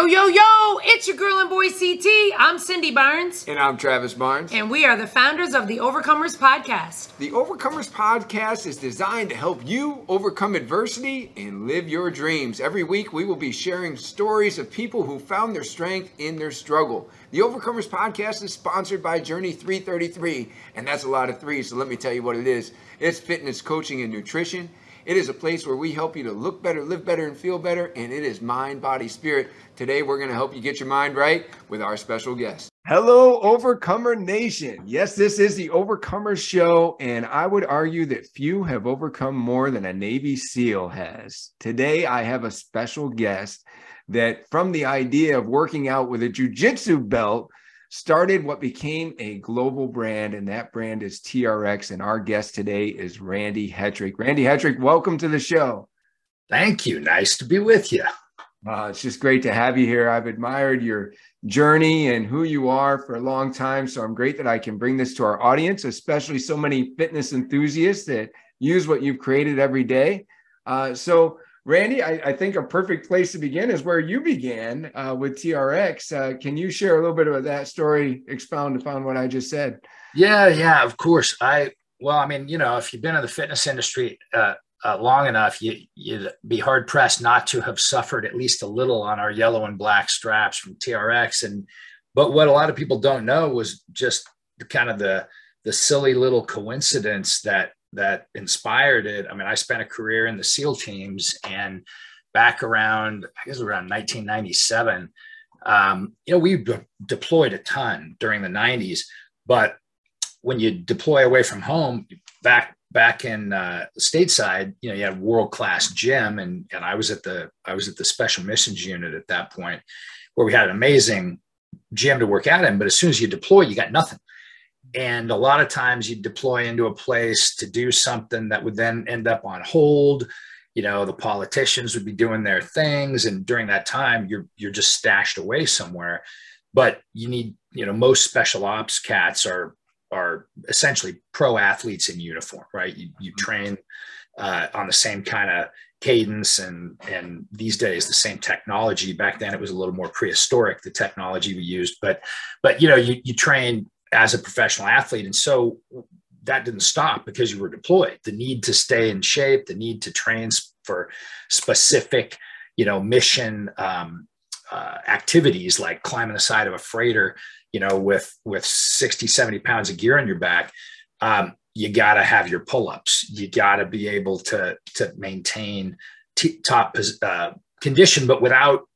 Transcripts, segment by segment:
Yo, yo, yo, it's your girl and boy CT. I'm Cindy Barnes. And I'm Travis Barnes. And we are the founders of the Overcomers Podcast. The Overcomers Podcast is designed to help you overcome adversity and live your dreams. Every week, we will be sharing stories of people who found their strength in their struggle. The Overcomers Podcast is sponsored by Journey 333, and that's a lot of threes, so let me tell you what it is it's fitness, coaching, and nutrition. It is a place where we help you to look better, live better, and feel better, and it is mind, body, spirit. Today, we're going to help you get your mind right with our special guest. Hello, Overcomer Nation. Yes, this is the Overcomer Show, and I would argue that few have overcome more than a Navy SEAL has. Today, I have a special guest that, from the idea of working out with a jujitsu belt, started what became a global brand, and that brand is TRX. And our guest today is Randy Hetrick. Randy Hetrick, welcome to the show. Thank you. Nice to be with you. Uh, it's just great to have you here. I've admired your journey and who you are for a long time. So I'm great that I can bring this to our audience, especially so many fitness enthusiasts that use what you've created every day. Uh, so, Randy, I, I, think a perfect place to begin is where you began uh, with TRX. Uh, can you share a little bit of that story, expound upon what I just said? Yeah, yeah, of course. I well, I mean, you know, if you've been in the fitness industry uh, uh, long enough, you, would be hard pressed not to have suffered at least a little on our yellow and black straps from TRX. And but what a lot of people don't know was just kind of the the silly little coincidence that that inspired it. I mean, I spent a career in the SEAL teams and back around, I guess around 1997, um, you know, we deployed a ton during the 90s, but when you deploy away from home, back back in uh, stateside, you know, you had world class gym, and and I was at the I was at the special missions unit at that point, where we had an amazing gym to work out in. But as soon as you deploy, you got nothing. And a lot of times you deploy into a place to do something that would then end up on hold. You know, the politicians would be doing their things. And during that time, you're you're just stashed away somewhere. But you need, you know, most special ops cats are are essentially pro athletes in uniform, right? You, you mm-hmm. train uh, on the same kind of cadence and and these days the same technology back then it was a little more prehistoric the technology we used but but you know you, you train as a professional athlete. And so that didn't stop because you were deployed. The need to stay in shape, the need to train for specific, you know, mission um, uh, activities like climbing the side of a freighter, you know, with with 60, 70 pounds of gear on your back. Um, you got to have your pull-ups. You got to be able to to maintain t- top uh, condition, but without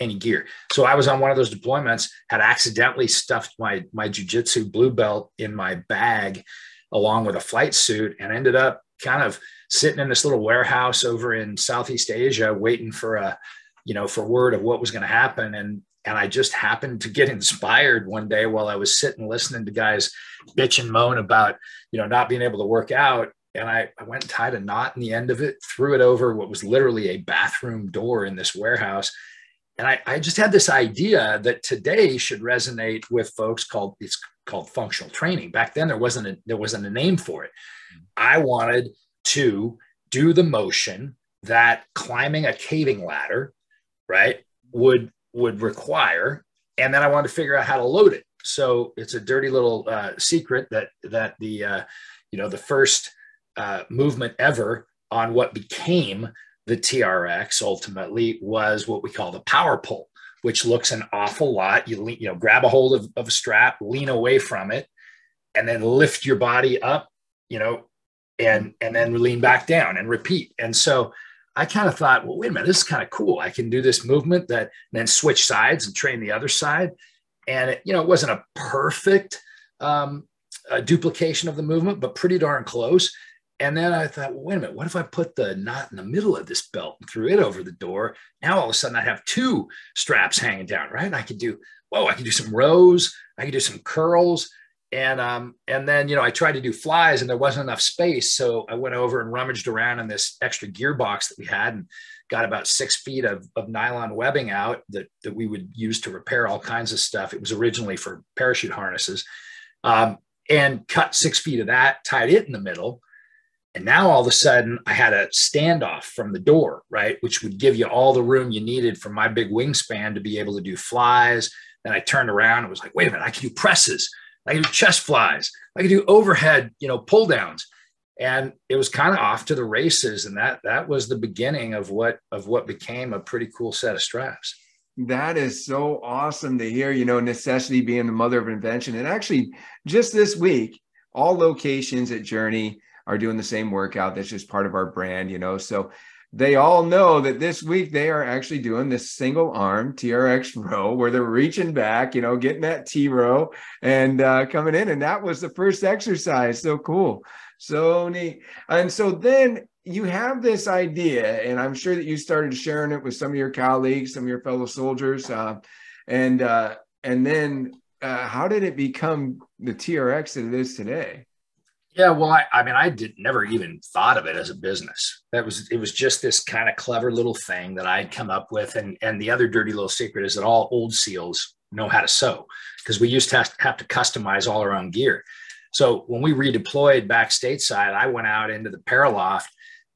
any gear. So I was on one of those deployments, had accidentally stuffed my my jujitsu blue belt in my bag along with a flight suit and ended up kind of sitting in this little warehouse over in Southeast Asia waiting for a you know for word of what was going to happen and and I just happened to get inspired one day while I was sitting listening to guys bitch and moan about you know not being able to work out and I, I went and tied a knot in the end of it, threw it over what was literally a bathroom door in this warehouse, and I, I just had this idea that today should resonate with folks called it's called functional training. Back then there wasn't a, there wasn't a name for it. I wanted to do the motion that climbing a caving ladder, right, would would require, and then I wanted to figure out how to load it. So it's a dirty little uh, secret that that the uh, you know the first uh, movement ever on what became the TRX ultimately was what we call the power pull, which looks an awful lot. You you know, grab a hold of, of a strap, lean away from it, and then lift your body up, you know, and and then lean back down and repeat. And so I kind of thought, well, wait a minute, this is kind of cool. I can do this movement that then switch sides and train the other side. And it, you know, it wasn't a perfect um, a duplication of the movement, but pretty darn close. And then I thought, well, wait a minute, what if I put the knot in the middle of this belt and threw it over the door? Now all of a sudden I have two straps hanging down, right? I could do, whoa, I could do some rows, I could do some curls. And um, and then you know, I tried to do flies and there wasn't enough space. So I went over and rummaged around in this extra gearbox that we had and got about six feet of, of nylon webbing out that, that we would use to repair all kinds of stuff. It was originally for parachute harnesses. Um, and cut six feet of that, tied it in the middle And now all of a sudden, I had a standoff from the door, right? Which would give you all the room you needed for my big wingspan to be able to do flies. Then I turned around and was like, wait a minute, I can do presses. I can do chest flies. I can do overhead, you know, pull downs. And it was kind of off to the races. And that that was the beginning of what of what became a pretty cool set of straps. That is so awesome to hear, you know, necessity being the mother of invention. And actually, just this week, all locations at Journey are doing the same workout. That's just part of our brand, you know. So they all know that this week they are actually doing this single arm TRX row where they're reaching back, you know, getting that T row and uh, coming in. And that was the first exercise. So cool. So neat. And so then you have this idea, and I'm sure that you started sharing it with some of your colleagues, some of your fellow soldiers. Uh, and uh, and then uh, how did it become the TRX that it is today? Yeah, well, I, I mean, I did never even thought of it as a business. That was it was just this kind of clever little thing that I'd come up with. And and the other dirty little secret is that all old SEALs know how to sew because we used to have, to have to customize all our own gear. So when we redeployed back stateside, I went out into the Paraloft,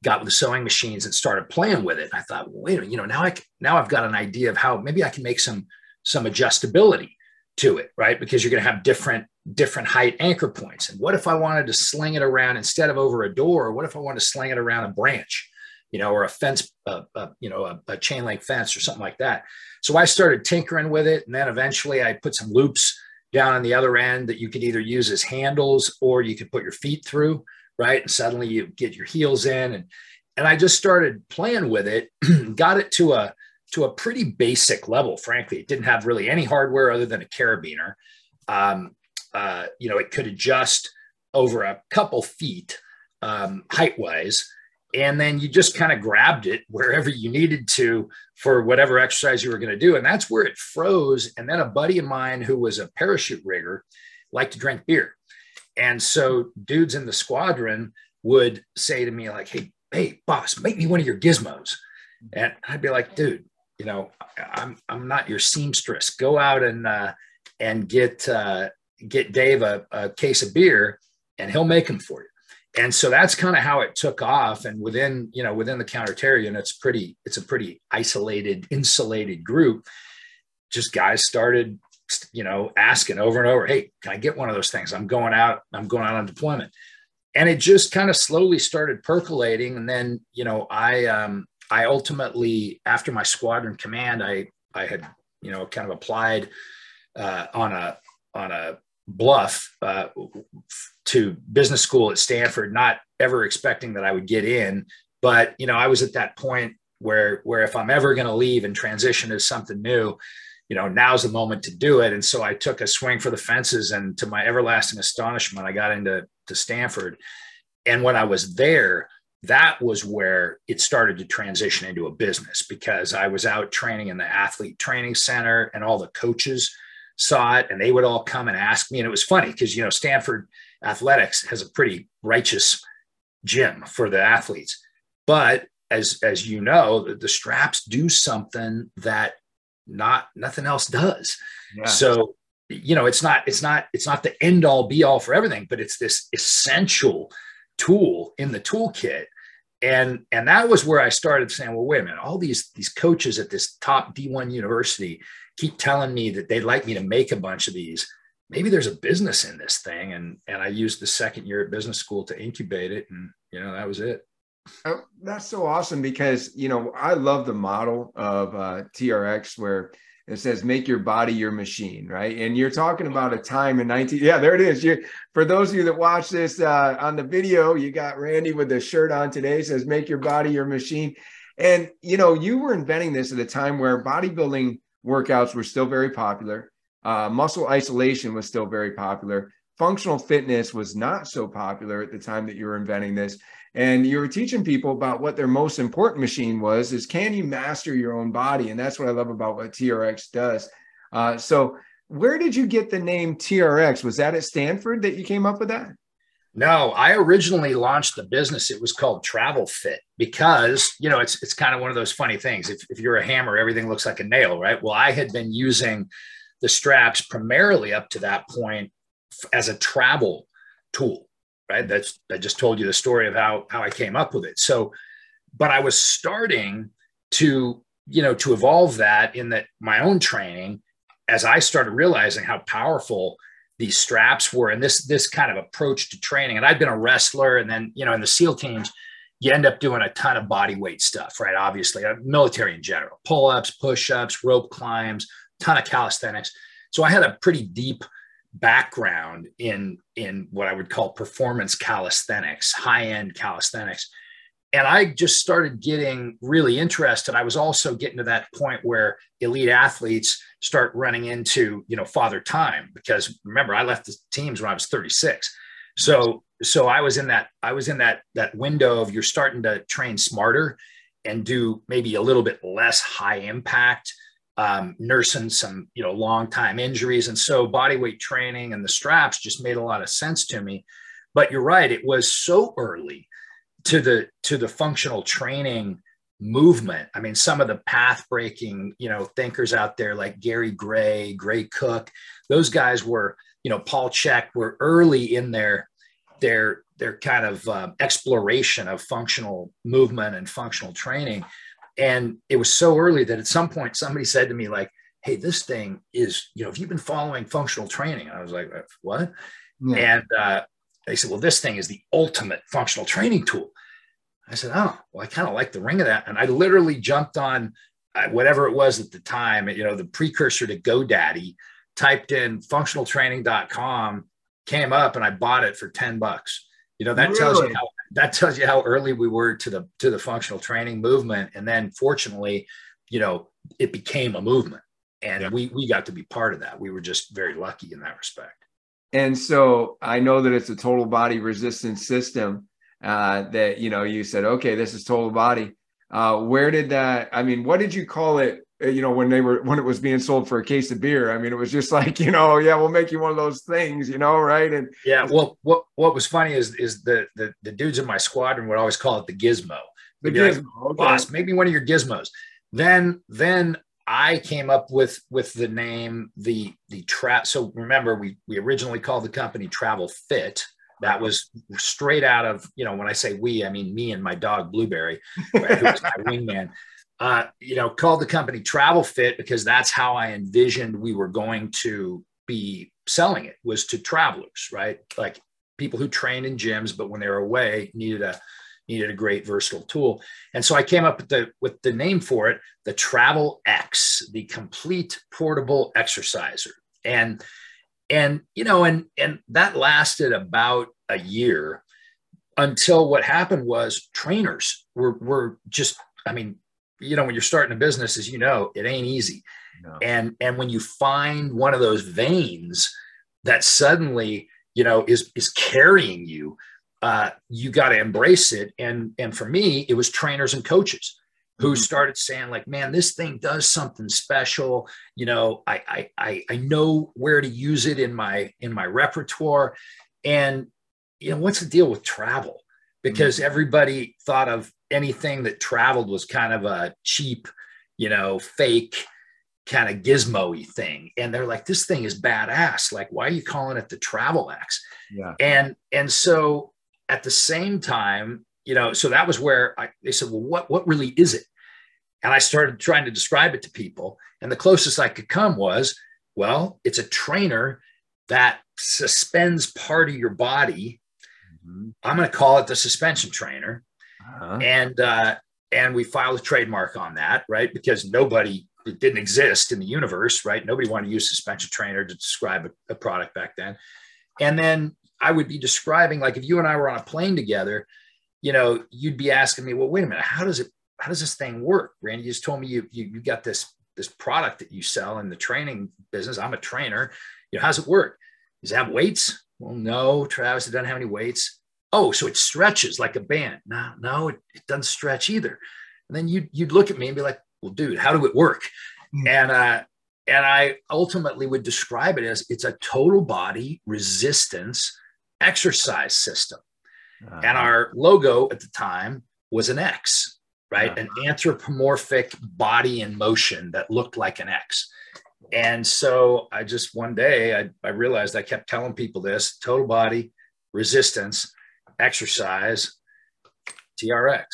got the sewing machines and started playing with it. I thought, well, wait you know, now I now I've got an idea of how maybe I can make some some adjustability to it, right? Because you're going to have different different height anchor points. And what if I wanted to sling it around instead of over a door? What if I wanted to sling it around a branch, you know, or a fence, uh, uh, you know, a, a, chain link fence or something like that? So I started tinkering with it, and then eventually I put some loops down on the other end that you could either use as handles or you could put your feet through, right? And suddenly you get your heels in, and and I just started playing with it, got it to a to a pretty basic level. Frankly, it didn't have really any hardware other than a carabiner. Um, uh, you know, it could adjust over a couple feet um, height wise. And then you just kind of grabbed it wherever you needed to for whatever exercise you were going to do. And that's where it froze. And then a buddy of mine who was a parachute rigger liked to drink beer. And so dudes in the squadron would say to me, like, hey, hey, boss, make me one of your gizmos. And I'd be like, dude, you know, I'm I'm not your seamstress. Go out and uh, and get uh, get Dave a, a case of beer and he'll make them for you. And so that's kind of how it took off. And within, you know, within the counter unit, it's pretty, it's a pretty isolated, insulated group. Just guys started, you know, asking over and over, Hey, can I get one of those things? I'm going out, I'm going out on deployment. And it just kind of slowly started percolating. And then, you know, I, um, I ultimately, after my squadron command, I, I had, you know, kind of applied uh, on a, on a bluff uh, to business school at Stanford, not ever expecting that I would get in. But you know, I was at that point where where if I'm ever going to leave and transition to something new, you know, now's the moment to do it. And so I took a swing for the fences, and to my everlasting astonishment, I got into to Stanford. And when I was there, that was where it started to transition into a business because I was out training in the athlete training center, and all the coaches saw it and they would all come and ask me. And it was funny because, you know, Stanford athletics has a pretty righteous gym for the athletes. But as, as you know, the, the straps do something that not nothing else does. Yeah. So, you know, it's not, it's not, it's not the end all be all for everything, but it's this essential tool in the toolkit and and that was where I started saying, well, wait a minute, all these these coaches at this top D1 university keep telling me that they'd like me to make a bunch of these. Maybe there's a business in this thing, and and I used the second year at business school to incubate it, and you know that was it. Oh, that's so awesome because you know I love the model of uh, TRX where it says make your body your machine right? And you're talking about a time in 19 yeah there it is. You for those of you that watch this uh, on the video you got randy with the shirt on today. Says make your body your machine. And you know you were inventing this at a time where bodybuilding workouts were still very popular. Uh, muscle isolation was still very popular. Functional fitness was not so popular at the time that you were inventing this and you were teaching people about what their most important machine was is can you master your own body? And that's what i love about what trx does. Uh, so where did you get the name trx was that at stanford that you came up with that? No i originally launched the business. It was called travel fit because you know it's it's kind of one of those funny things. If, if you're a hammer everything looks like a nail right? Well i had been using the straps primarily up to that point as a travel tool right? That's I just told you the story of how how I came up with it. So, but I was starting to you know to evolve that in that my own training as I started realizing how powerful these straps were and this this kind of approach to training. And I'd been a wrestler, and then you know in the SEAL teams you end up doing a ton of body weight stuff, right? Obviously, uh, military in general, pull ups, push ups, rope climbs, ton of calisthenics. So I had a pretty deep background in in what I would call performance calisthenics, high end calisthenics. And I just started getting really interested. I was also getting to that point where elite athletes start running into, you know, father time because remember I left the teams when I was 36. So so I was in that I was in that that window of you're starting to train smarter and do maybe a little bit less high impact um, nursing some you know long time injuries. And so body weight training and the straps just made a lot of sense to me. But you're right it was so early to the to the functional training movement. I mean some of the path breaking you know thinkers out there like gary gray gray cook those guys were you know paul chek were early in their their their kind of uh, exploration of functional movement and functional training and it was so early that at some point somebody said to me like hey this thing is you know if you've been following functional training i was like uh, what? Yeah. and uh, they said well this thing is the ultimate functional training tool. I said oh well i kind of like the ring of that. And i literally jumped on uh, whatever it was at the time you know the precursor to godaddy typed in functionaltraining.com came up and i bought it for 10 bucks you know that really? tells you how that tells you how early we were to the to the functional training movement and then fortunately you know it became a movement and yeah. we we got to be part of that we were just very lucky in that respect and so i know that it's a total body resistance system uh, that you know you said okay this is total body uh, where did that i mean what did you call it Uh, you know when they were when it was being sold for a case of beer i mean it was just like you know yeah we'll make you one of those things you know right? And yeah well what what was funny is is the the, the dudes in my squadron would always call it the gizmo. The gizmo like, okay. boss make me one of your gizmos. Then then i came up with with the name the the trap so remember we we originally called the company travel fit. That was straight out of you know when i say we i mean me and my dog blueberry right, who was my wingman uh, you know, called the company Travel Fit because that's how I envisioned we were going to be selling it was to travelers, right? Like people who trained in gyms, but when they were away needed a needed a great versatile tool. And so I came up with the with the name for it, the Travel X, the complete portable exerciser. And and you know, and and that lasted about a year until what happened was trainers were were just I mean, you know when you're starting a business as you know it ain't easy no. and and when you find one of those veins that suddenly you know is is carrying you uh, you got to embrace it and and for me it was trainers and coaches who mm-hmm. started saying like man this thing does something special you know I, I i know where to use it in my in my repertoire and you know what's the deal with travel because mm-hmm. everybody thought of anything that traveled was kind of a cheap, you know, fake kind of gizmo-y thing. And they're like, this thing is badass. Like, why are you calling it the travel X? Yeah. And and so at the same time, you know, so that was where I, they said, well, what what really is it? And I started trying to describe it to people. And the closest I could come was, well, it's a trainer that suspends part of your body. Mm-hmm. I'm going to call it the suspension trainer uh-huh. and uh, and we filed a trademark on that, right? Because nobody it didn't exist in the universe, right? Nobody wanted to use suspension trainer to describe a, a product back then. And then I would be describing like if you and I were on a plane together, you know, you'd be asking me, well, wait a minute, how does it how does this thing work? Randy just told me you you, you got this this product that you sell in the training business. I'm a trainer. You know, how's it work? Does it have weights? Well, no, Travis, it doesn't have any weights oh, so it stretches like a band. No, no, it, it doesn't stretch either. And then you'd, you'd look at me and be like, well, dude, how do it work? Mm-hmm. And, uh, and I ultimately would describe it as it's a total body resistance exercise system. Uh-huh. And our logo at the time was an X, right? Uh-huh. An anthropomorphic body in motion that looked like an X. And so I just one day I, I realized I kept telling people this total body resistance exercise, TRX.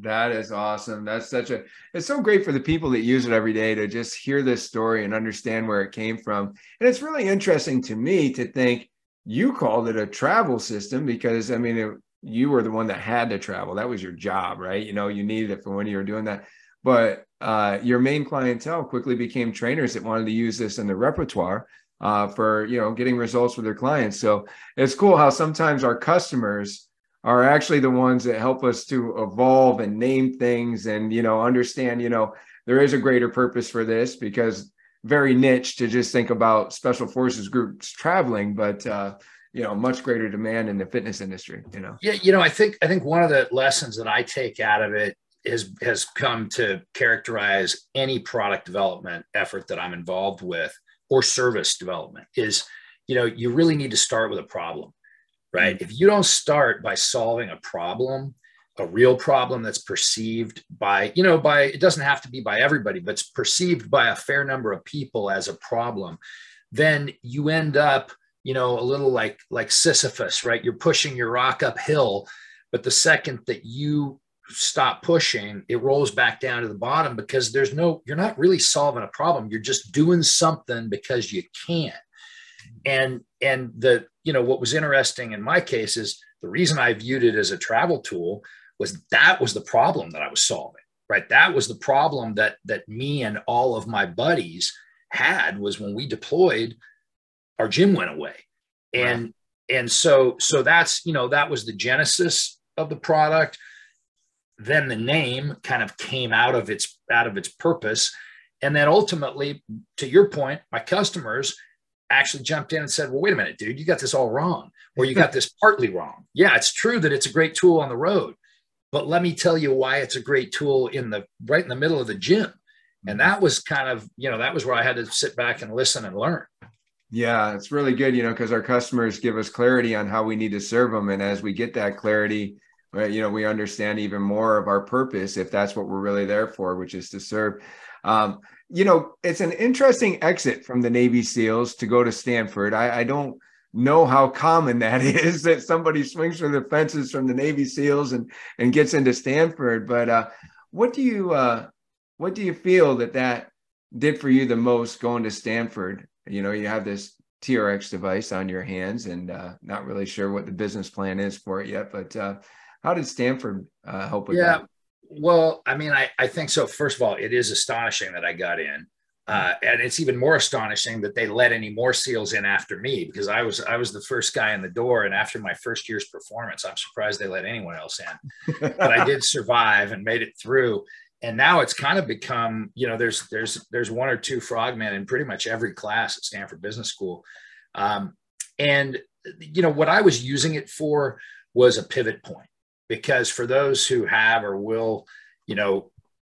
That is awesome. That's such a, it's so great for the people that use it every day to just hear this story and understand where it came from. And it's really interesting to me to think you called it a travel system because, I mean, it, you were the one that had to travel. That was your job, right? You know, you needed it for when you were doing that. But uh, your main clientele quickly became trainers that wanted to use this in the repertoire uh, for, you know, getting results with their clients. So it's cool how sometimes our customers, are actually the ones that help us to evolve and name things and you know understand you know there is a greater purpose for this because very niche to just think about special forces groups traveling but uh you know much greater demand in the fitness industry you know yeah you know i think i think one of the lessons that i take out of it is has come to characterize any product development effort that i'm involved with or service development is you know you really need to start with a problem right? Mm-hmm. If you don't start by solving a problem, a real problem that's perceived by, you know, by, it doesn't have to be by everybody, but it's perceived by a fair number of people as a problem, then you end up, you know, a little like, like Sisyphus, right? You're pushing your rock uphill, but the second that you stop pushing, it rolls back down to the bottom because there's no, you're not really solving a problem. You're just doing something because you can. And and the you know what was interesting in my case is the reason I viewed it as a travel tool was that was the problem that I was solving. Right, that was the problem that that me and all of my buddies had was when we deployed, our gym went away, and right. and so so that's you know that was the genesis of the product. Then the name kind of came out of its out of its purpose, and then ultimately, to your point, my customers actually jumped in and said, well, wait a minute, dude, you got this all wrong, or you got this partly wrong. Yeah, it's true that it's a great tool on the road, but let me tell you why it's a great tool in the right in the middle of the gym. And that was kind of, you know, that was where I had to sit back and listen and learn. Yeah, it's really good, you know, because our customers give us clarity on how we need to serve them. And as we get that clarity, right, you know, we understand even more of our purpose if that's what we're really there for, which is to serve. Um, you know, it's an interesting exit from the Navy SEALs to go to Stanford. I, I don't know how common that is that somebody swings for the fences from the Navy SEALs and and gets into Stanford. But uh, what do you uh, what do you feel that that did for you the most going to Stanford? You know, you have this TRX device on your hands, and uh, not really sure what the business plan is for it yet. But uh, how did Stanford uh, help with yeah. that? Well, I mean, I, I think so. First of all, it is astonishing that I got in. Uh, and it's even more astonishing that they let any more seals in after me because I was I was the first guy in the door, and after my first year's performance, I'm surprised they let anyone else in. but I did survive and made it through, and now it's kind of become you know there's there's there's one or two frogmen in pretty much every class at Stanford Business School, um, and you know what I was using it for was a pivot point because for those who have or will, you know,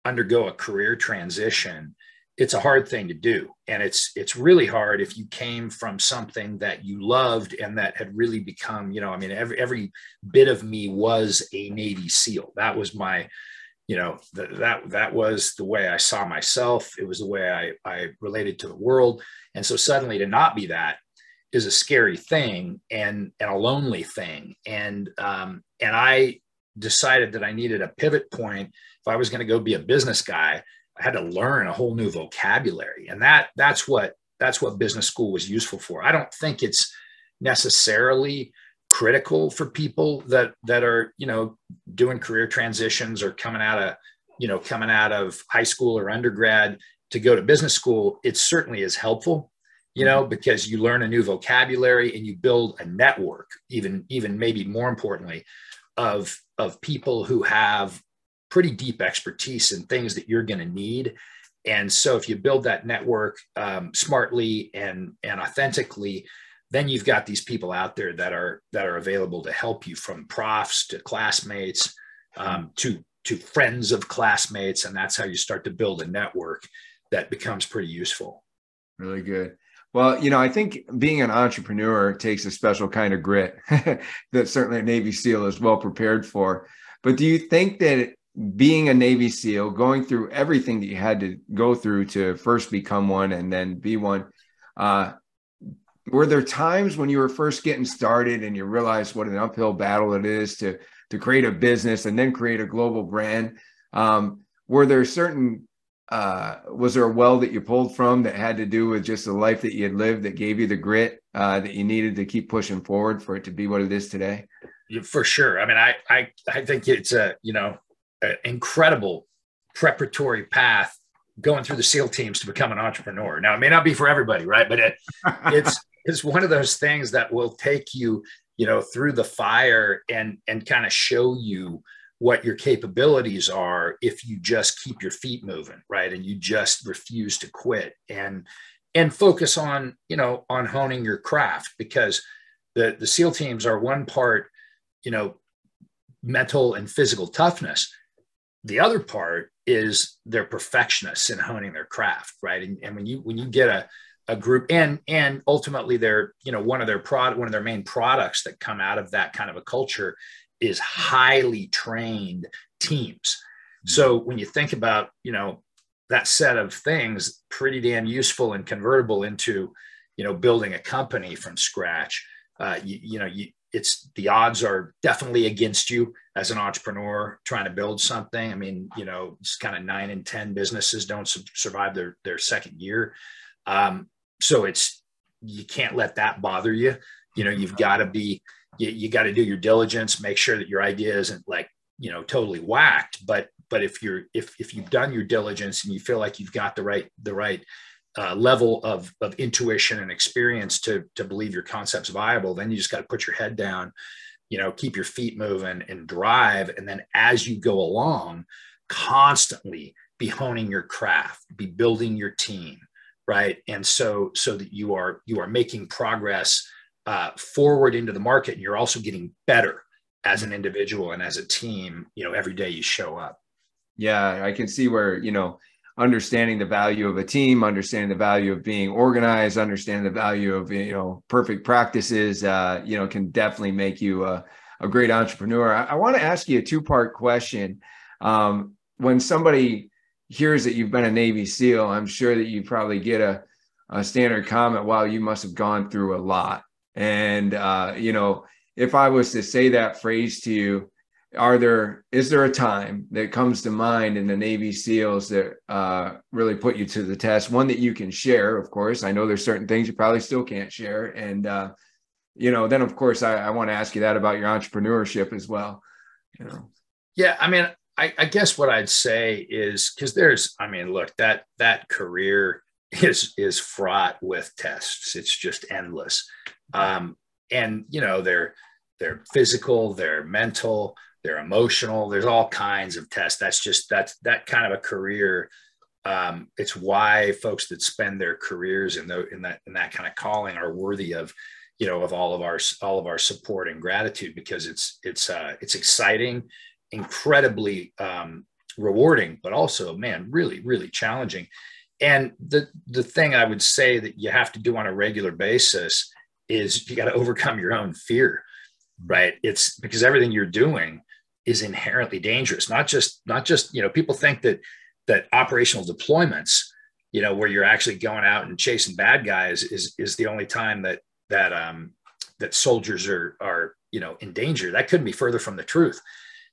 undergo a career transition, it's a hard thing to do. And it's it's really hard if you came from something that you loved and that had really become you know i mean every every bit of me was a navy seal. That was my you know th- that that was the way i saw myself. It was the way i i related to the world. And so suddenly to not be that is a scary thing and and a lonely thing. And um and i decided that I needed a pivot point. If I was going to go be a business guy, I had to learn a whole new vocabulary. And that that's what that's what business school was useful for. I don't think it's necessarily critical for people that that are, you know, doing career transitions or coming out of, you know, coming out of high school or undergrad to go to business school. It certainly is helpful you know because you learn a new vocabulary and you build a network even even maybe more importantly of of people who have pretty deep expertise in things that you're going to need. And so if you build that network um, smartly and and authentically then you've got these people out there that are that are available to help you from profs to classmates um, to to friends of classmates and that's how you start to build a network that becomes pretty useful. Really good well, you know, I think being an entrepreneur takes a special kind of grit that certainly a Navy SEAL is well prepared for. But do you think that being a Navy SEAL, going through everything that you had to go through to first become one and then be one, uh, were there times when you were first getting started and you realized what an uphill battle it is to to create a business and then create a global brand um, were there certain uh, was there a well that you pulled from that had to do with just the life that you had lived that gave you the grit uh, that you needed to keep pushing forward for it to be what it is today? For sure. I mean, I I I think it's a you know an incredible preparatory path going through the SEAL teams to become an entrepreneur. Now, it may not be for everybody, right? But it, it's it's one of those things that will take you you know through the fire and and kind of show you what your capabilities are if you just keep your feet moving right? And you just refuse to quit and and focus on you know on honing your craft because the the seal teams are one part you know mental and physical toughness. The other part is they're perfectionists in honing their craft right? And, and when you when you get a a group and and ultimately they're you know one of their product one of their main products that come out of that kind of a culture is highly trained teams. Mm-hmm. So when you think about, you know, that set of things, pretty damn useful and convertible into, you know, building a company from scratch. Uh, you, you know, you, it's the odds are definitely against you as an entrepreneur trying to build something. I mean, you know, it's kind of nine in 10 businesses don't su- survive their, their second year. Um, so it's, you can't let that bother you. You know, you've got to be, you, you got to do your diligence, make sure that your idea isn't like, you know, totally whacked. But, but if you're, if, if you've done your diligence and you feel like you've got the right, the right uh, level of, of intuition and experience to, to believe your concept's viable, then you just got to put your head down, you know, keep your feet moving and drive. And then as you go along, constantly be honing your craft, be building your team, right? And so, so that you are, you are making progress uh, forward into the market and you're also getting better as an individual and as a team you know every day you show up. Yeah i can see where you know understanding the value of a team understanding the value of being organized understanding the value of you know perfect practices uh, you know can definitely make you a, a great entrepreneur. I, I want to ask you a two part question. Um, when somebody hears that you've been a navy seal i'm sure that you probably get a, a standard comment wow you must have gone through a lot and uh, you know, if I was to say that phrase to you, are there is there a time that comes to mind in the Navy SEALs that uh, really put you to the test? One that you can share, of course. I know there's certain things you probably still can't share, and uh, you know, then of course I, I want to ask you that about your entrepreneurship as well. You know. Yeah, I mean, I, I guess what I'd say is because there's, I mean, look that that career is is fraught with tests. It's just endless. Um, and you know, they're they're physical, they're mental, they're emotional. There's all kinds of tests. That's just that's that kind of a career. Um, it's why folks that spend their careers in the in that in that kind of calling are worthy of you know of all of our all of our support and gratitude because it's it's uh, it's exciting incredibly um, rewarding but also man really really challenging and the the thing i would say that you have to do on a regular basis is you got to overcome your own fear right? It's because everything you're doing is inherently dangerous. Not just not just you know people think that that operational deployments you know where you're actually going out and chasing bad guys is is the only time that that um that soldiers are are you know in danger. That couldn't be further from the truth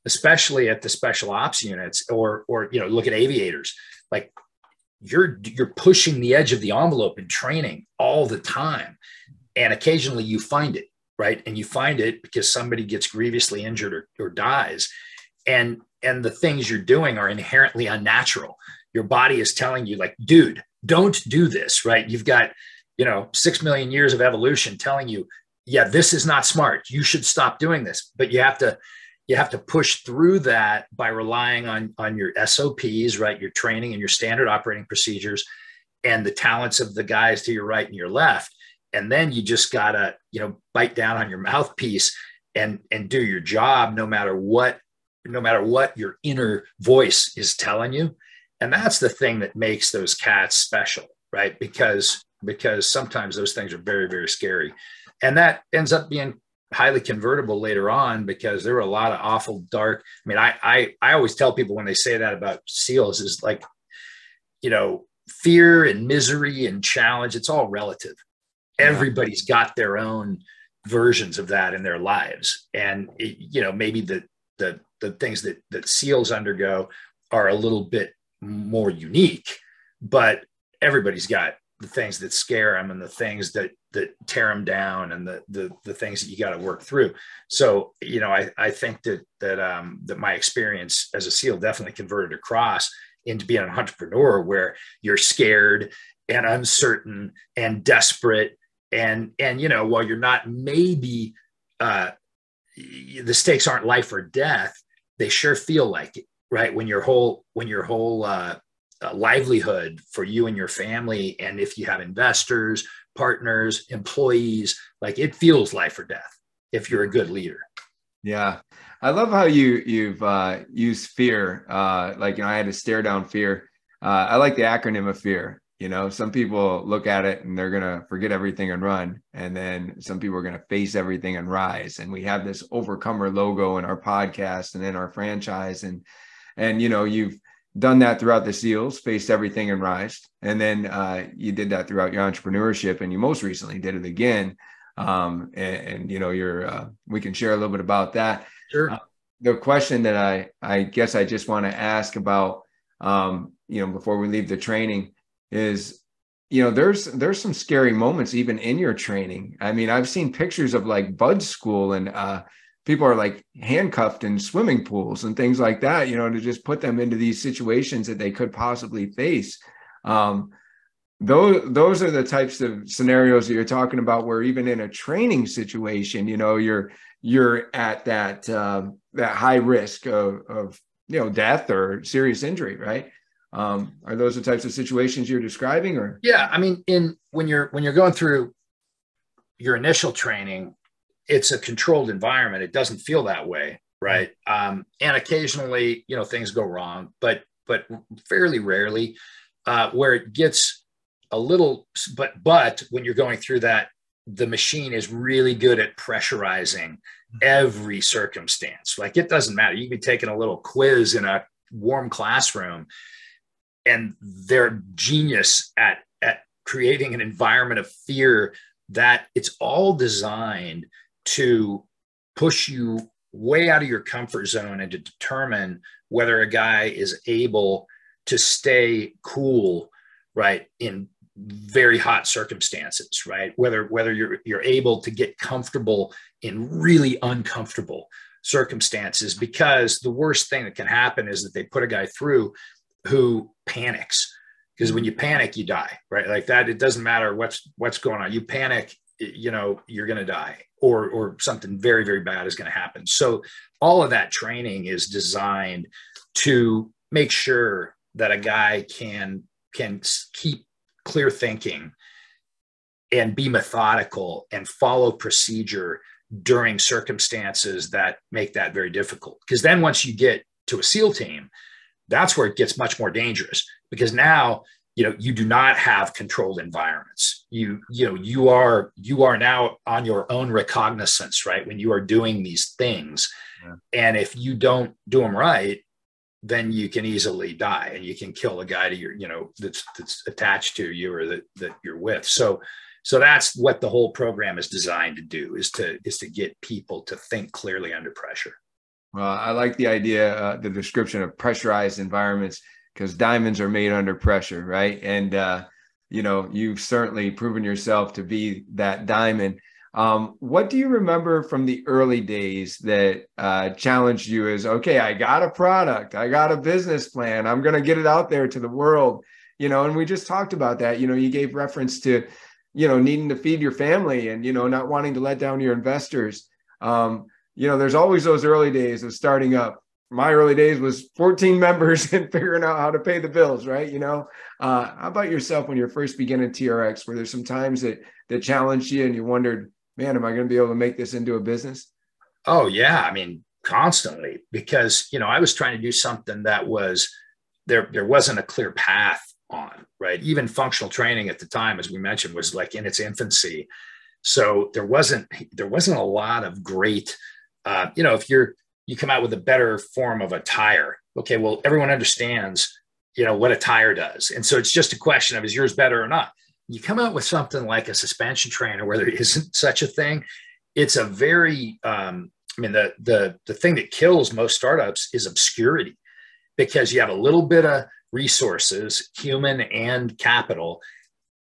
especially at the special ops units or or you know look at aviators. Like you're you're pushing the edge of the envelope in training all the time and occasionally you find it right? And you find it because somebody gets grievously injured or, or dies. And and the things you're doing are inherently unnatural. Your body is telling you like dude don't do this right? You've got you know 6 million years of evolution telling you yeah this is not smart. You should stop doing this. But you have to you have to push through that by relying on on your SOPs, right? Your training and your standard operating procedures and the talents of the guys to your right and your left. And then you just gotta, you know, bite down on your mouthpiece and and do your job no matter what, no matter what your inner voice is telling you. And that's the thing that makes those cats special, right? Because because sometimes those things are very, very scary. And that ends up being highly convertible later on because there were a lot of awful dark. I mean, I I I always tell people when they say that about seals is like, you know, fear and misery and challenge. It's all relative, everybody's got their own versions of that in their lives. And it, you know maybe the the the things that that seals undergo are a little bit more unique but everybody's got the things that scare them and the things that that tear them down and the the, the things that you got to work through. So you know i i think that that um that my experience as a seal definitely converted across into being an entrepreneur where you're scared and uncertain and desperate and and you know while you're not maybe uh the stakes aren't life or death they sure feel like it right? When your whole when your whole uh, uh, livelihood for you and your family and if you have investors partners employees like it feels life or death if you're a good leader. Yeah. I love how you you've uh, used fear uh, like you know i had to stare down fear. Uh, i like the acronym of fear you know some people look at it and they're going to forget everything and run and then some people are going to face everything and rise. And we have this overcomer logo in our podcast and in our franchise and and you know you've done that throughout the seals faced everything and rise and then uh, you did that throughout your entrepreneurship and you most recently did it again. Um, and, and, you know you're uh, we can share a little bit about that. Sure. Uh, the question that i i guess i just want to ask about um, you know before we leave the training is you know there's there's some scary moments even in your training. I mean i've seen pictures of like bud school and uh people are like handcuffed in swimming pools and things like that you know to just put them into these situations that they could possibly face. Um those those are the types of scenarios that you're talking about where even in a training situation you know you're you're at that uh, that high risk of, of you know death or serious injury right um, are those the types of situations you're describing or? Yeah i mean in when you're when you're going through your initial training it's a controlled environment. It doesn't feel that way right? Um, and occasionally you know things go wrong but but fairly rarely uh, where it gets a little but but when you're going through that the machine is really good at pressurizing every circumstance. Like it doesn't matter. You can be taking a little quiz in a warm classroom and they're genius at at creating an environment of fear that it's all designed to push you way out of your comfort zone and to determine whether a guy is able to stay cool right in very hot circumstances right? Whether whether you're you're able to get comfortable in really uncomfortable circumstances because the worst thing that can happen is that they put a guy through who panics. Because when mm-hmm. you panic you die right? Like that it doesn't matter what's what's going on. You panic you know you're going to die or or something very very bad is going to happen. So all of that training is designed to make sure that a guy can can keep clear thinking and be methodical and follow procedure during circumstances that make that very difficult. Because then once you get to a seal team that's where it gets much more dangerous because now you know you do not have controlled environments. You you know you are you are now on your own recognizance right when you are doing these things. Yeah. and if you don't do them right then you can easily die and you can kill the guy to your you know that's that's attached to you or that that you're with. So so that's what the whole program is designed to do is to is to get people to think clearly under pressure well, I like the idea, uh, the description of pressurized environments, because diamonds are made under pressure, right? And uh, you know, you've certainly proven yourself to be that diamond. Um, what do you remember from the early days that uh, challenged you? As okay, I got a product, I got a business plan, I'm going to get it out there to the world, you know. And we just talked about that. You know, you gave reference to, you know, needing to feed your family and you know not wanting to let down your investors. Um, you know, there's always those early days of starting up. My early days was 14 members and figuring out how to pay the bills, right? You know, uh, how about yourself when you're first beginning TRX? Were there some times that that challenged you and you wondered, man, am I going to be able to make this into a business? Oh yeah, I mean, constantly because you know I was trying to do something that was there. There wasn't a clear path on right. Even functional training at the time, as we mentioned, was like in its infancy. So there wasn't there wasn't a lot of great uh, you know, if you're you come out with a better form of a tire, okay, well, everyone understands, you know, what a tire does, and so it's just a question of is yours better or not. you come out with something like a suspension trainer where there isn't such a thing, it's a very um, I mean, the the the thing that kills most startups is obscurity, because you have a little bit of resources, human and capital,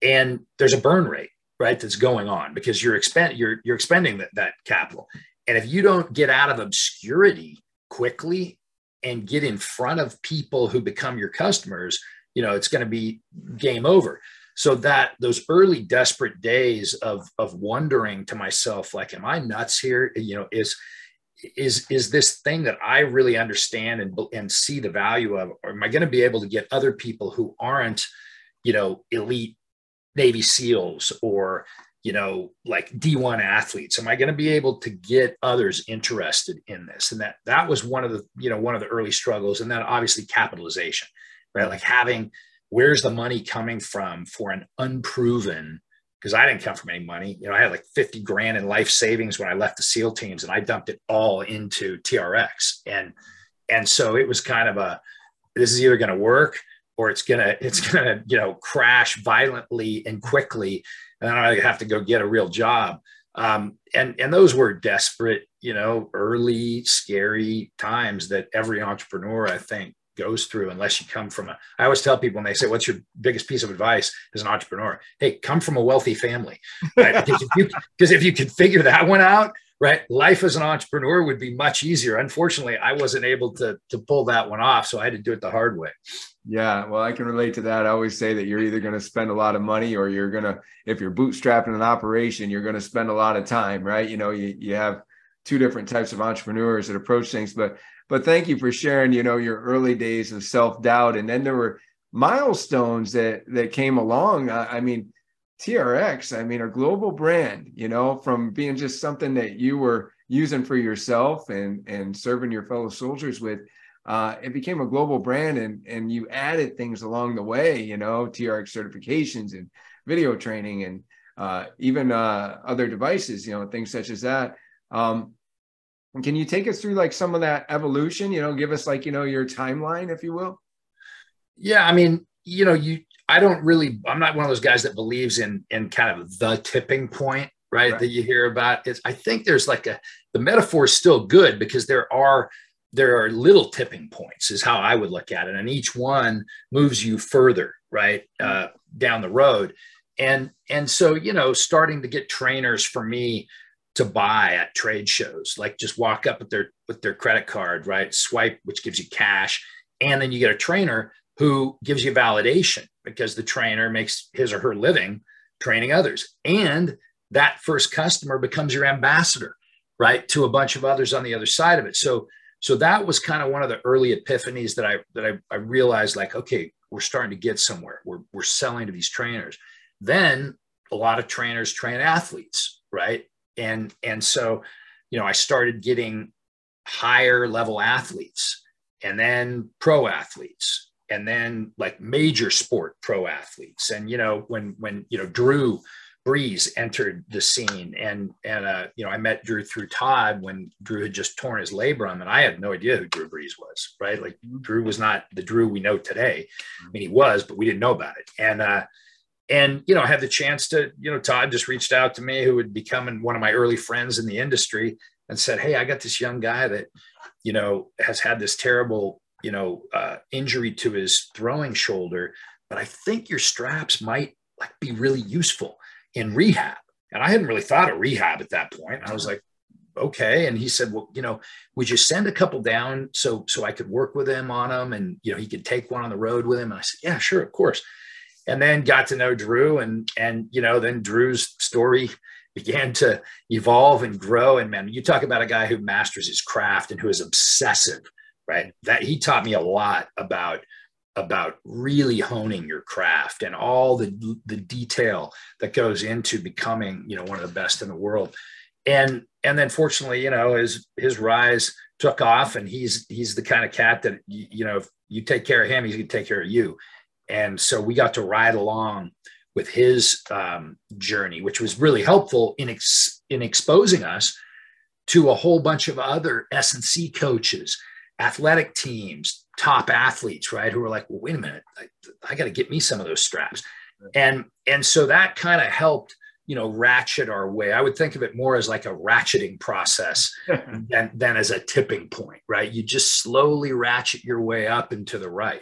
and there's a burn rate, right? That's going on because you're expend you're you're expending that, that capital, and if you don't get out of obscurity quickly and get in front of people who become your customers, you know, it's going to be game over. So that those early desperate days of of wondering to myself like am i nuts here? You know is is is this thing that I really understand and and see the value of, or am I going to be able to get other people who aren't, you know, elite Navy SEALs or you know like D1 athletes? Am I going to be able to get others interested in this? And that that was one of the you know one of the early struggles, and then obviously capitalization, right? Like having where's the money coming from for an unproven because I didn't come from any money. You know, I had like 50 grand in life savings when I left the SEAL teams and I dumped it all into TRX. And and so it was kind of a this is either going to work or it's gonna it's gonna you know crash violently and quickly and I have to go get a real job. Um, and and those were desperate, you know, early scary times that every entrepreneur I think goes through unless you come from a i always tell people when they say what's your biggest piece of advice as an entrepreneur hey come from a wealthy family right because, if you, if you could figure that one out right? Life as an entrepreneur would be much easier. Unfortunately i wasn't able to to pull that one off so i had to do it the hard way. Yeah well i can relate to that. I always say that you're either going to spend a lot of money or you're going to if you're bootstrapping an operation you're going to spend a lot of time right? You know you, you have two different types of entrepreneurs that approach things but but thank you for sharing you know your early days of self-doubt. And then there were milestones that that came along. I, I mean trx i mean a global brand you know from being just something that you were using for yourself and and serving your fellow soldiers with uh, it became a global brand and and you added things along the way you know trx certifications and video training and uh, even uh, other devices you know things such as that um, can you take us through like some of that evolution? You know, give us like, you know, your timeline, if you will. Yeah. I mean, you know, you, I don't really, I'm not one of those guys that believes in, in kind of the tipping point, right? right. That you hear about. It's, I think there's like a, the metaphor is still good because there are, there are little tipping points is how I would look at it. And each one moves you further, right? Uh, down the road. And, and so, you know, starting to get trainers for me, to buy at trade shows like just walk up with their with their credit card right swipe which gives you cash and then you get a trainer who gives you validation because the trainer makes his or her living training others. And that first customer becomes your ambassador right to a bunch of others on the other side of it. So so that was kind of one of the early epiphanies that i that i, I realized like okay we're starting to get somewhere. We're, we're selling to these trainers. Then a lot of trainers train athletes right? And and so you know i started getting higher level athletes and then pro athletes and then like major sport pro athletes. And you know when when you know drew brees entered the scene and and uh you know i met drew through todd when drew had just torn his labrum and i had no idea who drew brees was right? Like drew was not the drew we know today. I mean he was but we didn't know about it. And uh and you know, I had the chance to, you know, Todd just reached out to me, who had become one of my early friends in the industry, and said, "Hey, I got this young guy that, you know, has had this terrible, you know, uh, injury to his throwing shoulder, but I think your straps might like be really useful in rehab." And I hadn't really thought of rehab at that point. I was like, okay and he said well you know would you send a couple down so so i could work with him on them and you know he could take one on the road with him and i said yeah sure of course and then got to know Drew and and you know then Drew's story began to evolve and grow and man you talk about a guy who masters his craft and who is obsessive right? That he taught me a lot about about really honing your craft and all the the detail that goes into becoming you know one of the best in the world. And and then fortunately you know his his rise took off and he's he's the kind of cat that you, you know if you take care of him he's to take care of you. And so we got to ride along with his um, journey, which was really helpful in ex- in exposing us to a whole bunch of other S and C coaches, athletic teams, top athletes, right? Who were like, well, wait a minute, I, I got to get me some of those straps. and and so that kind of helped you know ratchet our way i would think of it more as like a ratcheting process than, than as a tipping point right you just slowly ratchet your way up and to the right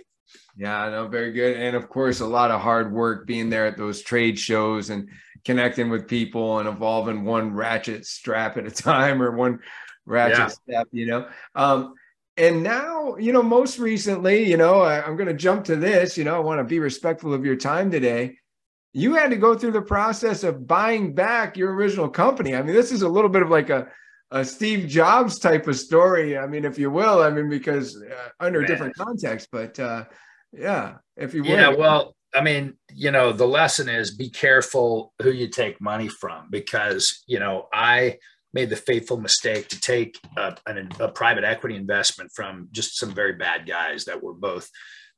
yeah no very good and of course a lot of hard work being there at those trade shows and connecting with people and evolving one ratchet strap at a time or one ratchet yeah. step you know um, and now you know most recently you know I, i'm going to jump to this you know i want to be respectful of your time today. You had to go through the process of buying back your original company. I mean this is a little bit of like a, a steve jobs type of story i mean if you will i mean because uh, under Man. different context but uh, yeah if you will yeah well i mean you know the lesson is be careful who you take money from because you know i made the fateful mistake to take a, a, private equity investment from just some very bad guys that were both,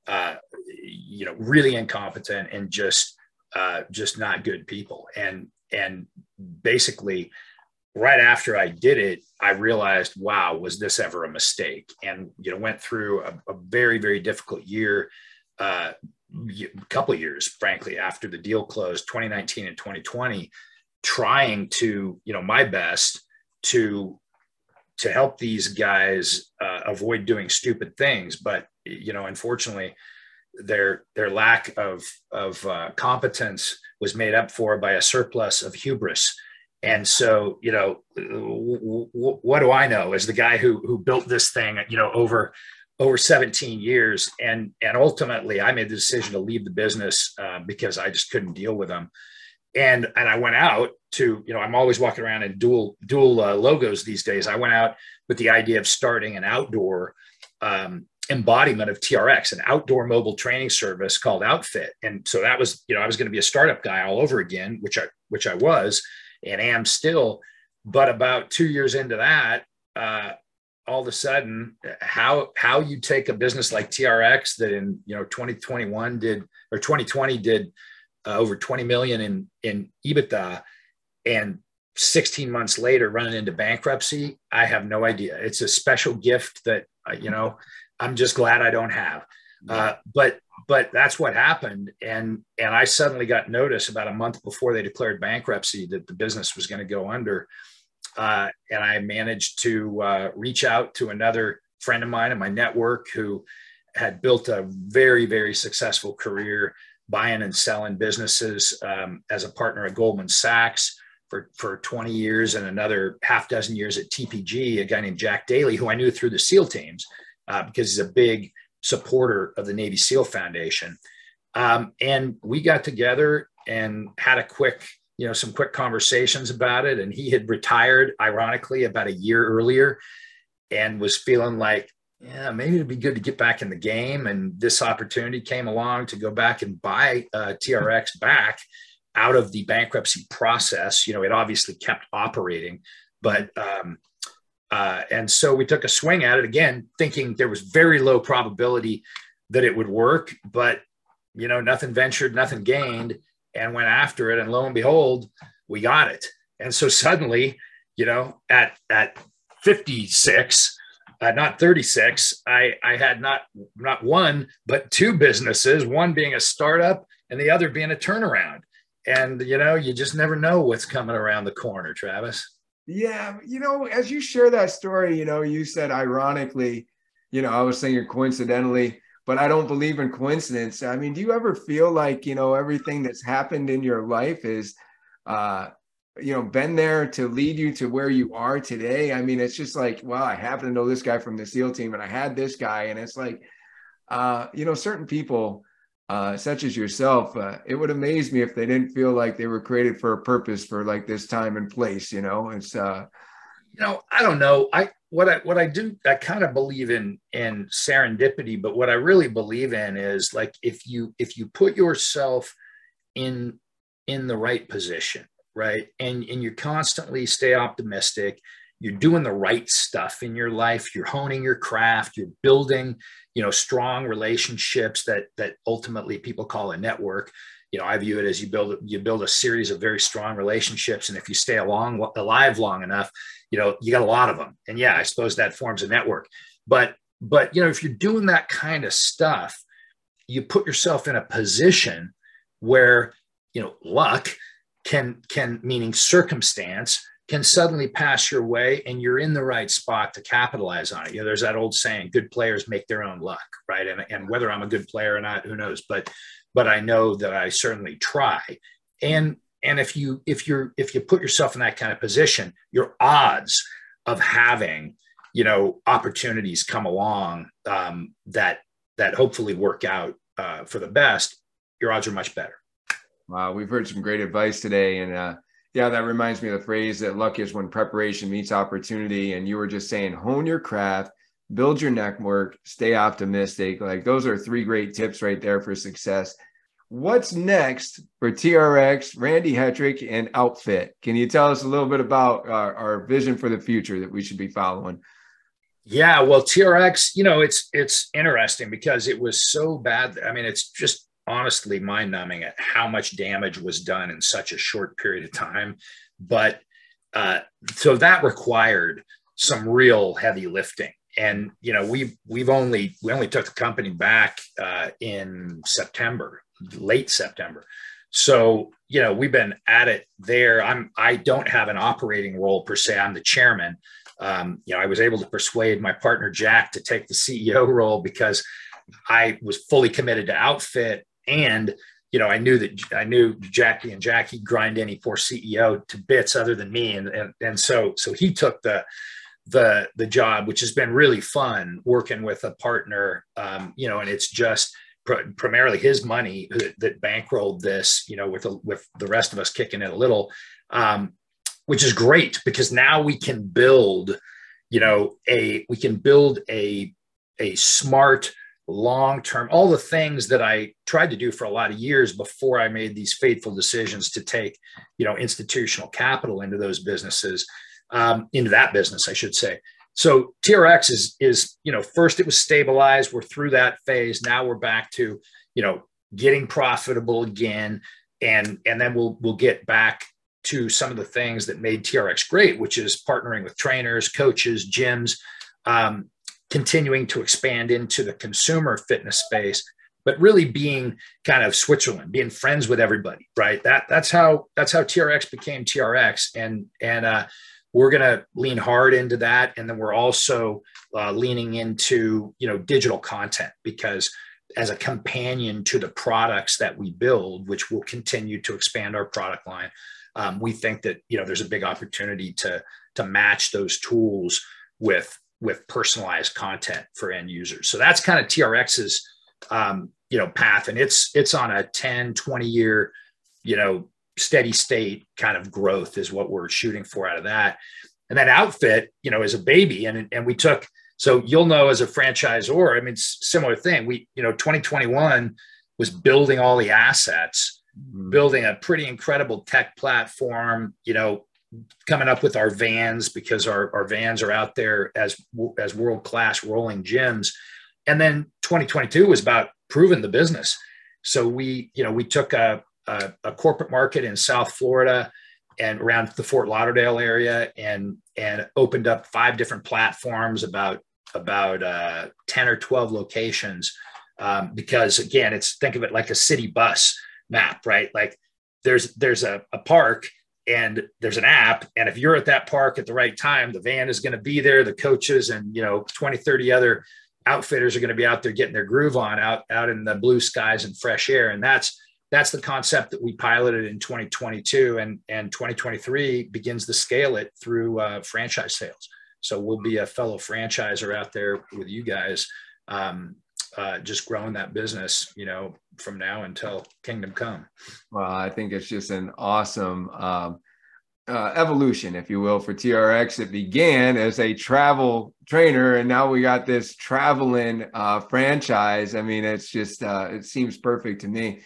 uh, you know, really incompetent and just uh, just not good people. And and basically, right after I did it, I realized, wow, was this ever a mistake? And you know, went through a, a very very difficult year. Uh, a couple years, frankly, after the deal closed, 2019 and 2020, trying to, you know, my best to to help these guys uh, avoid doing stupid things. But you know, unfortunately, their their lack of of uh, competence was made up for by a surplus of hubris. And so, you know, w- w- what do I know as the guy who who built this thing, you know, over over 17 years, and and ultimately, I made the decision to leave the business uh, because I just couldn't deal with them and and I went out to you know I'm always walking around in dual dual uh, logos these days. I went out with the idea of starting an outdoor um, embodiment of TRX, an outdoor mobile training service called Outfit, and so that was you know I was going to be a startup guy all over again, which I which I was and am still. But about two years into that, uh, all of a sudden, how how you take a business like TRX that in you know 2021 did or 2020 did uh, over 20 million in in EBITDA, and 16 months later running into bankruptcy, I have no idea. It's a special gift that uh, you know I'm just glad I don't have. Uh, but but that's what happened, and and I suddenly got notice about a month before they declared bankruptcy that the business was going to go under, uh, and I managed to uh, reach out to another friend of mine in my network who had built a very very successful career buying and selling businesses um, as a partner at Goldman Sachs for, for 20 years and another half dozen years at TPG, a guy named Jack Daly, who I knew through the SEAL teams uh, because he's a big supporter of the Navy SEAL Foundation. Um, and we got together and had a quick, you know, some quick conversations about it. And he had retired, ironically, about a year earlier and was feeling like yeah, maybe it'd be good to get back in the game. And this opportunity came along to go back and buy uh, TRX back out of the bankruptcy process. You know, it obviously kept operating, but um, uh, and so we took a swing at it again, thinking there was very low probability that it would work, but you know, nothing ventured, nothing gained, and went after it. And lo and behold, we got it. And so suddenly, you know, at at 56 uh, not 36 i i had not not one but two businesses one being a startup and the other being a turnaround. And you know you just never know what's coming around the corner travis. Yeah you know as you share that story you know you said ironically you know i was saying coincidentally but i don't believe in coincidence. I mean do you ever feel like you know everything that's happened in your life is uh you know been there to lead you to where you are today. I mean it's just like well i happen to know this guy from the seal team and i had this guy. And it's like uh you know certain people uh such as yourself uh, it would amaze me if they didn't feel like they were created for a purpose for like this time and place you know? It's uh you know i don't know. I what i what i do i kind of believe in in serendipity but what i really believe in is like if you if you put yourself in in the right position right? And and you constantly stay optimistic. You're doing the right stuff in your life. You're honing your craft. You're building you know strong relationships that that ultimately people call a network. You know i view it as you build you build a series of very strong relationships. And if you stay along alive long enough you know you got a lot of them. And yeah i suppose that forms a network. But but you know if you're doing that kind of stuff you put yourself in a position where you know luck can can meaning circumstance can suddenly pass your way and you're in the right spot to capitalize on it. You know, there's that old saying, good players make their own luck, right? And, and whether I'm a good player or not, who knows? But but I know that I certainly try. And and if you if you're if you put yourself in that kind of position, your odds of having you know opportunities come along um, that that hopefully work out uh, for the best, your odds are much better. Wow, we've heard some great advice today, and uh, yeah, that reminds me of the phrase that luck is when preparation meets opportunity. And you were just saying, hone your craft, build your network, stay optimistic. Like those are three great tips right there for success. What's next for TRX, Randy Hetrick, and Outfit? Can you tell us a little bit about our, our vision for the future that we should be following? Yeah, well, TRX, you know, it's it's interesting because it was so bad. I mean, it's just honestly mind numbing at how much damage was done in such a short period of time. But uh, so that required some real heavy lifting. And you know we've we've only we only took the company back uh, in September, late September. So you know we've been at it there. I'm I don't have an operating role per se. I'm the chairman. Um, you know I was able to persuade my partner Jack to take the CEO role because I was fully committed to Outfit and you know, I knew that I knew Jackie and Jackie grind any poor CEO to bits other than me. And, and, and so, so he took the, the, the job, which has been really fun working with a partner, um, you know, and it's just pr- primarily his money that, that, bankrolled this, you know, with, a, with the rest of us kicking it a little, um, which is great because now we can build, you know, a, we can build a, a smart, long term, all the things that I tried to do for a lot of years before I made these fateful decisions to take, you know, institutional capital into those businesses, um, into that business, I should say. So TRX is is you know first it was stabilized. We're through that phase. Now we're back to you know getting profitable again, and and then we'll we'll get back to some of the things that made TRX great, which is partnering with trainers, coaches, gyms, um, continuing to expand into the consumer fitness space but really being kind of Switzerland, being friends with everybody, right? That that's how that's how TRX became TRX, and and uh, we're gonna lean hard into that, and then we're also uh, leaning into you know digital content because as a companion to the products that we build, which will continue to expand our product line, um, we think that you know there's a big opportunity to to match those tools with with personalized content for end users. So that's kind of TRX's um, you know path, and it's it's on a 10, 20 year you know steady state kind of growth is what we're shooting for out of that. And that outfit, you know, is a baby, and and we took so you'll know as a franchisor, I mean, similar thing. We you know 2021 was building all the assets, mm-hmm. building a pretty incredible tech platform, you know, coming up with our vans because our, our vans are out there as as world class rolling gyms. And then 2022 was about proving the business. So we you know we took a, a, a corporate market in south florida and around the fort lauderdale area and and opened up five different platforms about about uh, 10 or 12 locations. Um, because again it's think of it like a city bus map right? Like there's there's a, a park and there's an app and if you're at that park at the right time the van is going to be there the coaches and you know 20 30 other outfitters are going to be out there getting their groove on out out in the blue skies and fresh air. And that's that's the concept that we piloted in 2022 and and 2023 begins to scale it through uh, franchise sales. So we'll be a fellow franchisor out there with you guys. Um, uh, just growing that business, you know, from now until kingdom come. Well, I think it's just an awesome um, uh, evolution, if you will, for TRX. It began as a travel trainer, and now we got this traveling uh, franchise. I mean, it's just uh, it seems perfect to me.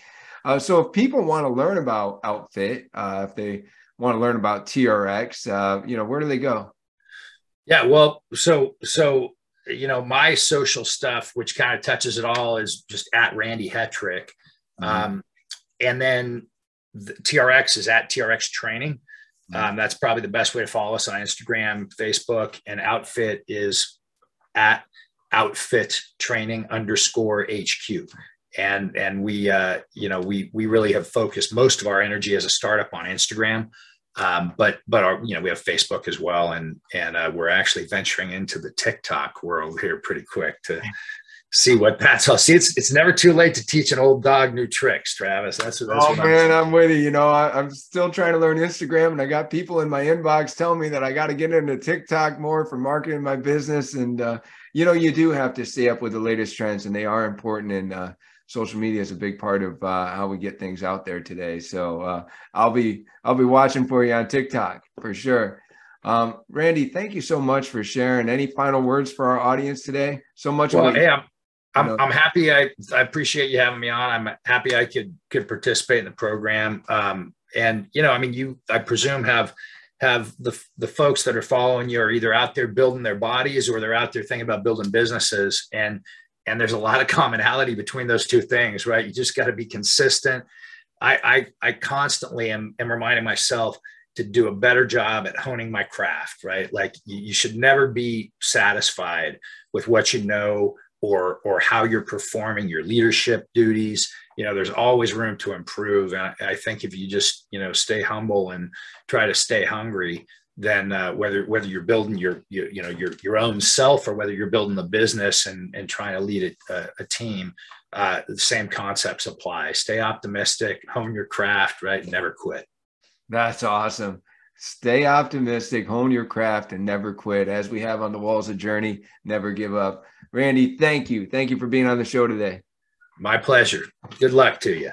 Uh, so, if people want to learn about Outfit, uh, if they want to learn about TRX, uh, you know, where do they go? Yeah, well, so so you know, my social stuff, which kind of touches it all, is just at Randy Hetrick. Mm-hmm. Um, and then the TRX is at TRX Training. Mm-hmm. Um, that's probably the best way to follow us on Instagram, Facebook, and Outfit is at Outfit Training underscore HQ. and and we uh, you know we we really have focused most of our energy as a startup on Instagram. Um, but but our, you know we have Facebook as well, and and uh, we're actually venturing into the TikTok world here pretty quick to see what that's all. See, it's it's never too late to teach an old dog new tricks, Travis. That's what. That's oh what man, I'm, I'm, with you. You know, I, am still trying to learn Instagram, and I got people in my inbox telling me that I got to get into TikTok more for marketing my business. And uh, you know, you do have to stay up with the latest trends, and they are important. And uh, social media is a big part of uh, how we get things out there today. So uh, I'll be I'll be watching for you on TikTok for sure. Um, Randy, thank you so much for sharing. Any final words for our audience today? So much. Well, hey, I'm, I'm, I'm happy. I, I appreciate you having me on. I'm happy I could could participate in the program. Um, and you know, I mean, you I presume have have the the folks that are following you are either out there building their bodies or they're out there thinking about building businesses. And and there's a lot of commonality between those two things, right? You just got to be consistent. I, I, I constantly am, am reminding myself to do a better job at honing my craft, right? Like you, you should never be satisfied with what you know or or how you're performing your leadership duties you know there's always room to improve and I, I, think if you just you know stay humble and try to stay hungry then uh, whether whether you're building your, your, you know your your own self or whether you're building the business and and trying to lead a, a team uh, the same concepts apply. Stay optimistic hone your craft right? Never quit. That's awesome. Stay optimistic hone your craft and never quit. As we have on the walls of journey never give up. Randy thank you. Thank you for being on the show today. My pleasure. Good luck to you